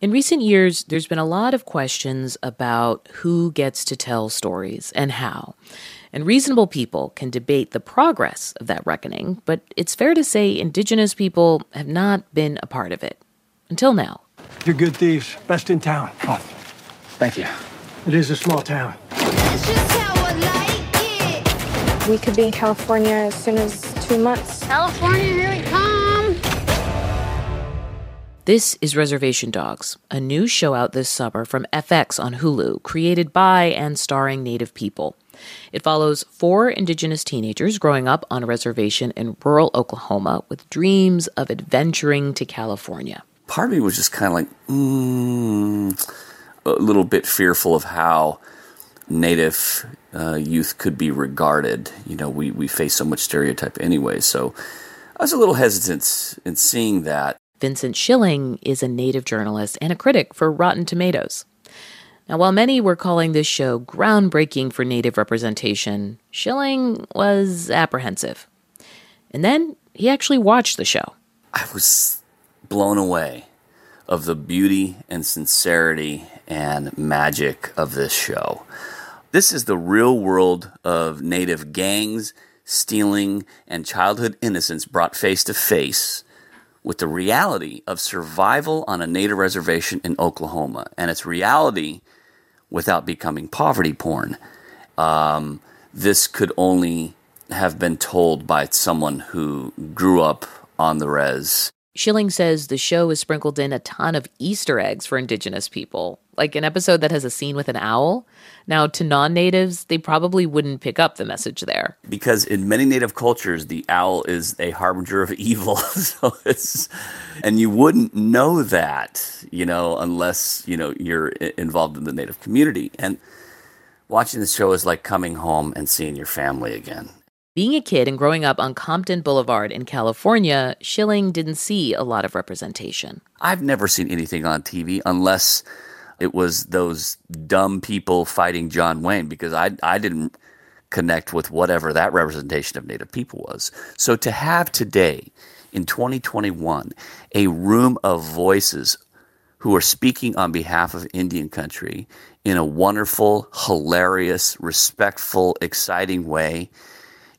In recent years, there's been a lot of questions about who gets to tell stories and how. And reasonable people can debate the progress of that reckoning, but it's fair to say Indigenous people have not been a part of it. Until now. You're good thieves. Best in town. Oh, thank you. It is a small town. We could be in California as soon as two months. California, here we come. This is Reservation Dogs, a new show out this summer from FX on Hulu, created by and starring Native people. It follows four Indigenous teenagers growing up on a reservation in rural Oklahoma with dreams of adventuring to California. Part of me was just kind of like, mm, a little bit fearful of how Native uh, youth could be regarded. You know, we, we face so much stereotype anyway. So I was a little hesitant in seeing that. Vincent Schilling is a native journalist and a critic for Rotten Tomatoes. Now, while many were calling this show groundbreaking for native representation, Schilling was apprehensive. And then he actually watched the show. I was blown away of the beauty and sincerity and magic of this show. This is the real world of native gangs, stealing, and childhood innocence brought face to face with the reality of survival on a native reservation in Oklahoma and its reality without becoming poverty porn. Um, this could only have been told by someone who grew up on the res. Schilling says the show has sprinkled in a ton of Easter eggs for Indigenous people, like an episode that has a scene with an owl. Now, to non natives, they probably wouldn't pick up the message there. Because in many native cultures, the owl is a harbinger of evil. so it's, and you wouldn't know that, you know, unless, you know, you're involved in the native community. And watching the show is like coming home and seeing your family again. Being a kid and growing up on Compton Boulevard in California, Schilling didn't see a lot of representation. I've never seen anything on TV unless it was those dumb people fighting John Wayne because I I didn't connect with whatever that representation of Native people was. So to have today in 2021 a room of voices who are speaking on behalf of Indian country in a wonderful, hilarious, respectful, exciting way,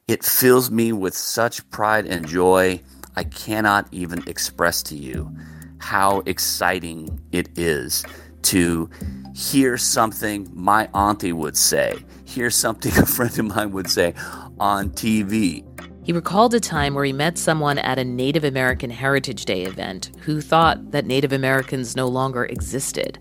it fills me with such pride and joy. I cannot even express to you how exciting it is to hear something my auntie would say, hear something a friend of mine would say on TV. He recalled a time where he met someone at a Native American Heritage Day event who thought that Native Americans no longer existed.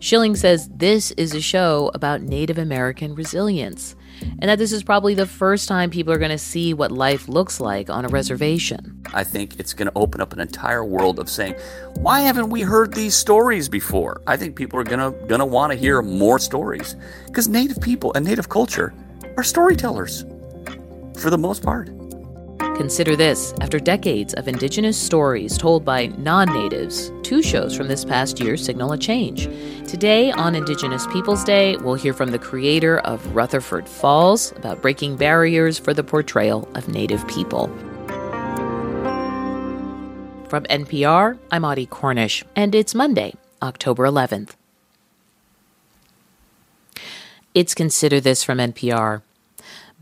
Schilling says this is a show about Native American resilience and that this is probably the first time people are going to see what life looks like on a reservation. I think it's going to open up an entire world of saying, why haven't we heard these stories before? I think people are going to going to want to hear more stories because native people and native culture are storytellers for the most part. Consider this after decades of indigenous stories told by non natives, two shows from this past year signal a change. Today, on Indigenous Peoples Day, we'll hear from the creator of Rutherford Falls about breaking barriers for the portrayal of Native people. From NPR, I'm Audie Cornish, and it's Monday, October 11th. It's Consider This from NPR.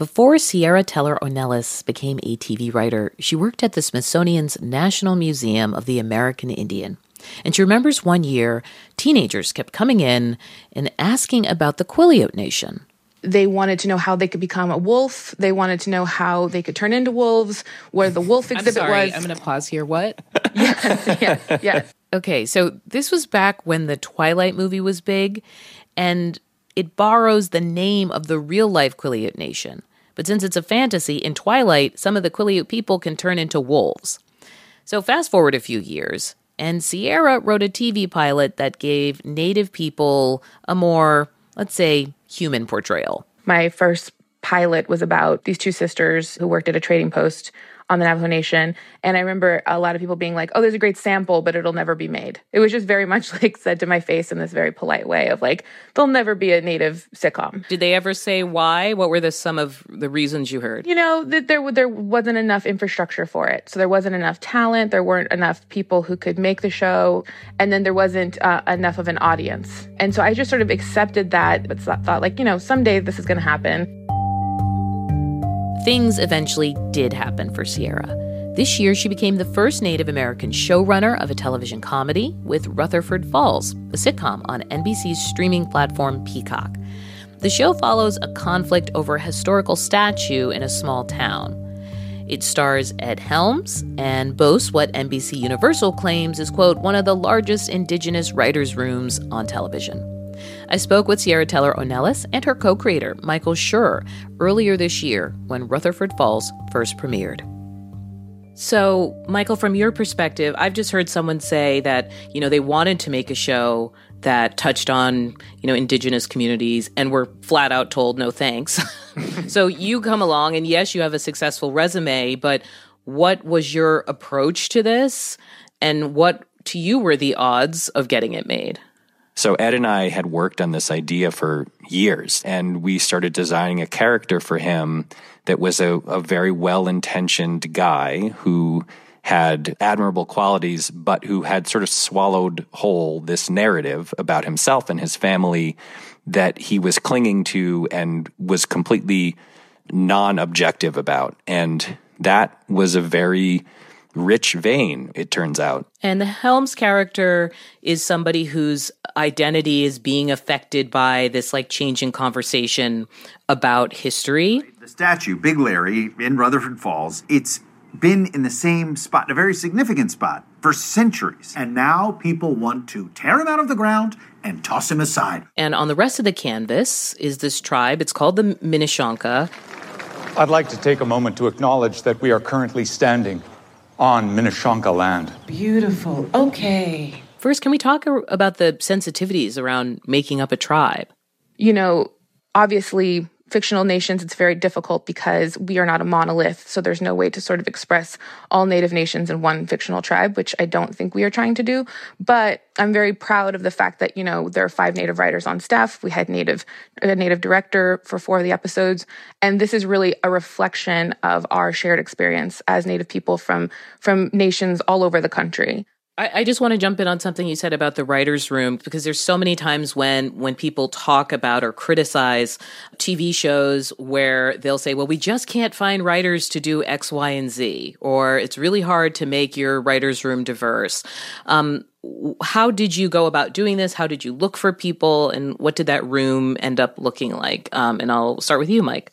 Before Sierra Teller Ornelas became a TV writer, she worked at the Smithsonian's National Museum of the American Indian. And she remembers one year, teenagers kept coming in and asking about the Quileute Nation. They wanted to know how they could become a wolf. They wanted to know how they could turn into wolves, where the wolf exhibit I'm sorry, was. I'm going to pause here. What? yes, yes, yes. Okay, so this was back when the Twilight movie was big, and it borrows the name of the real life Quileute Nation. But since it's a fantasy, in Twilight, some of the Quileute people can turn into wolves. So fast forward a few years, and Sierra wrote a TV pilot that gave Native people a more, let's say, human portrayal. My first pilot was about these two sisters who worked at a trading post on the Navajo Nation. And I remember a lot of people being like, oh, there's a great sample, but it'll never be made. It was just very much like said to my face in this very polite way of like, there'll never be a native sitcom. Did they ever say why? What were the some of the reasons you heard? You know, that there, there wasn't enough infrastructure for it. So there wasn't enough talent. There weren't enough people who could make the show. And then there wasn't uh, enough of an audience. And so I just sort of accepted that, but thought like, you know, someday this is going to happen. Things eventually did happen for Sierra. This year, she became the first Native American showrunner of a television comedy with Rutherford Falls, a sitcom on NBC's streaming platform Peacock. The show follows a conflict over a historical statue in a small town. It stars Ed Helms and boasts what NBC Universal claims is, quote, one of the largest indigenous writers' rooms on television. I spoke with Sierra Teller Ornelas and her co creator, Michael Schur, earlier this year when Rutherford Falls first premiered. So, Michael, from your perspective, I've just heard someone say that, you know, they wanted to make a show that touched on, you know, indigenous communities and were flat out told no thanks. so you come along and yes, you have a successful resume, but what was your approach to this and what to you were the odds of getting it made? So Ed and I had worked on this idea for years, and we started designing a character for him that was a, a very well intentioned guy who had admirable qualities, but who had sort of swallowed whole this narrative about himself and his family that he was clinging to and was completely non objective about. And that was a very rich vein, it turns out. And the Helms character is somebody whose identity is being affected by this like changing conversation about history. The statue, Big Larry in Rutherford Falls, it's been in the same spot, a very significant spot, for centuries. And now people want to tear him out of the ground and toss him aside. And on the rest of the canvas is this tribe. It's called the Minishonka. I'd like to take a moment to acknowledge that we are currently standing on Minishonka land. Beautiful. Okay. First, can we talk about the sensitivities around making up a tribe? You know, obviously, fictional nations, it's very difficult because we are not a monolith. So there's no way to sort of express all native nations in one fictional tribe, which I don't think we are trying to do. But I'm very proud of the fact that, you know, there are five native writers on staff. We had native, a native director for four of the episodes. And this is really a reflection of our shared experience as native people from, from nations all over the country. I, I just want to jump in on something you said about the writers' room because there's so many times when when people talk about or criticize TV shows where they'll say, "Well, we just can't find writers to do X, Y, and Z," or "It's really hard to make your writers' room diverse." Um, how did you go about doing this? How did you look for people, and what did that room end up looking like? Um, and I'll start with you, Mike.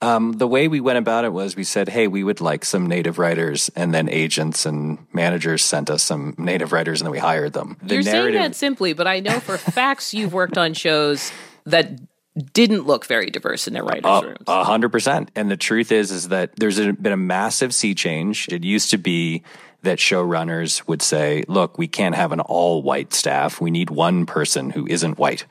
Um, the way we went about it was we said, hey, we would like some native writers, and then agents and managers sent us some native writers, and then we hired them. The You're narrative- saying that simply, but I know for facts you've worked on shows that didn't look very diverse in their writers' uh, rooms. A hundred percent. And the truth is, is that there's a, been a massive sea change. It used to be that showrunners would say, look, we can't have an all white staff. We need one person who isn't white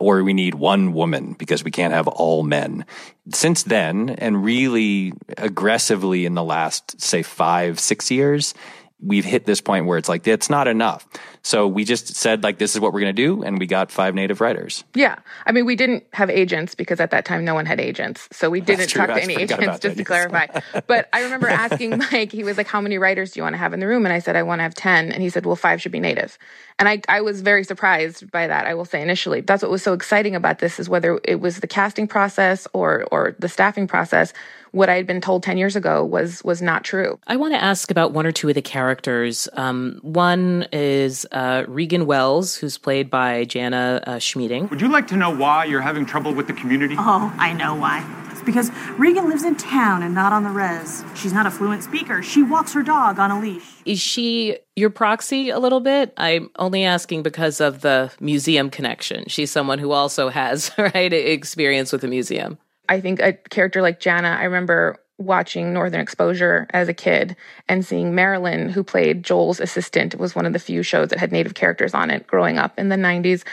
or we need one woman because we can't have all men. Since then, and really aggressively in the last, say, five, six years, we've hit this point where it's like, it's not enough. So we just said like this is what we're going to do, and we got five native writers. Yeah, I mean we didn't have agents because at that time no one had agents, so we didn't talk to any agents just that, to yes. clarify. but I remember asking Mike, he was like, "How many writers do you want to have in the room?" And I said, "I want to have 10. And he said, "Well, five should be native." And I I was very surprised by that. I will say initially, that's what was so exciting about this is whether it was the casting process or or the staffing process what I had been told 10 years ago was was not true. I want to ask about one or two of the characters. Um, one is uh, Regan Wells, who's played by Jana uh, Schmieding. Would you like to know why you're having trouble with the community? Oh, I know why. It's because Regan lives in town and not on the res. She's not a fluent speaker. She walks her dog on a leash. Is she your proxy a little bit? I'm only asking because of the museum connection. She's someone who also has right experience with the museum. I think a character like Jana, I remember watching Northern Exposure as a kid and seeing Marilyn, who played Joel's assistant, was one of the few shows that had native characters on it growing up in the 90s.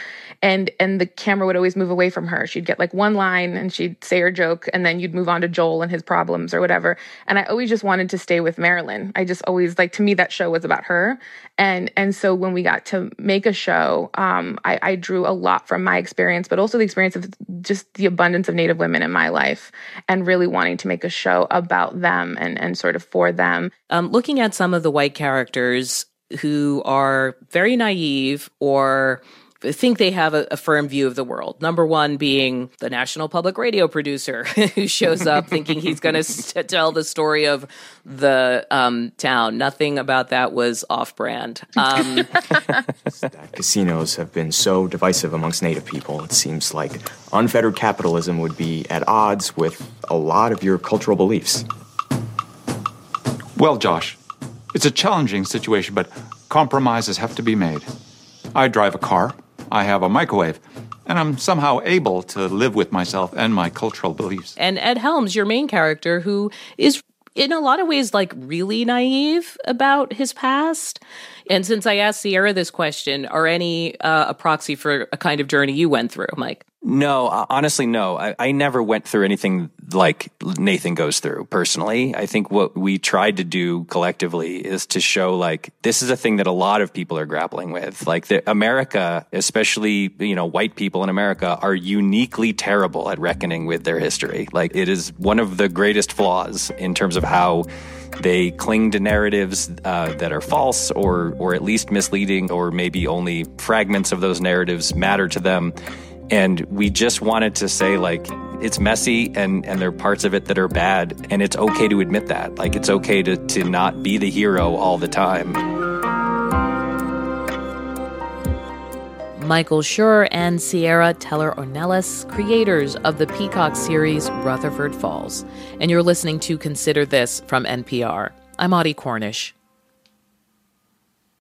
And and the camera would always move away from her. She'd get like one line and she'd say her joke, and then you'd move on to Joel and his problems or whatever. And I always just wanted to stay with Marilyn. I just always like to me that show was about her. And and so when we got to make a show, um, I, I drew a lot from my experience, but also the experience of just the abundance of Native women in my life, and really wanting to make a show about them and, and sort of for them. Um, looking at some of the white characters who are very naive or think they have a, a, firm view of the world. Number one being the national public radio producer who shows up thinking he's going to tell the story of the um, town. Nothing about that was off brand. Um, casinos have been so divisive amongst Native people. It seems like unfettered capitalism would be at odds with a lot of your cultural beliefs. Well, Josh, it's a challenging situation, but compromises have to be made. I drive a car. I have a microwave, and I'm somehow able to live with myself and my cultural beliefs. And Ed Helms, your main character, who is in a lot of ways like really naive about his past. And since I asked Sierra this question, are any uh, a proxy for a kind of journey you went through, Mike? No, honestly, no. I, I, never went through anything like Nathan goes through personally. I think what we tried to do collectively is to show like this is a thing that a lot of people are grappling with. Like America, especially, you know, white people in America are uniquely terrible at reckoning with their history. Like it is one of the greatest flaws in terms of how they cling to narratives uh, that are false or or at least misleading or maybe only fragments of those narratives matter to them and we just wanted to say, like, it's messy and, and there are parts of it that are bad. And it's okay to admit that. Like, it's okay to, to not be the hero all the time. Michael Schur and Sierra Teller Ornelas, creators of the Peacock series Rutherford Falls. And you're listening to Consider This from NPR. I'm Audie Cornish.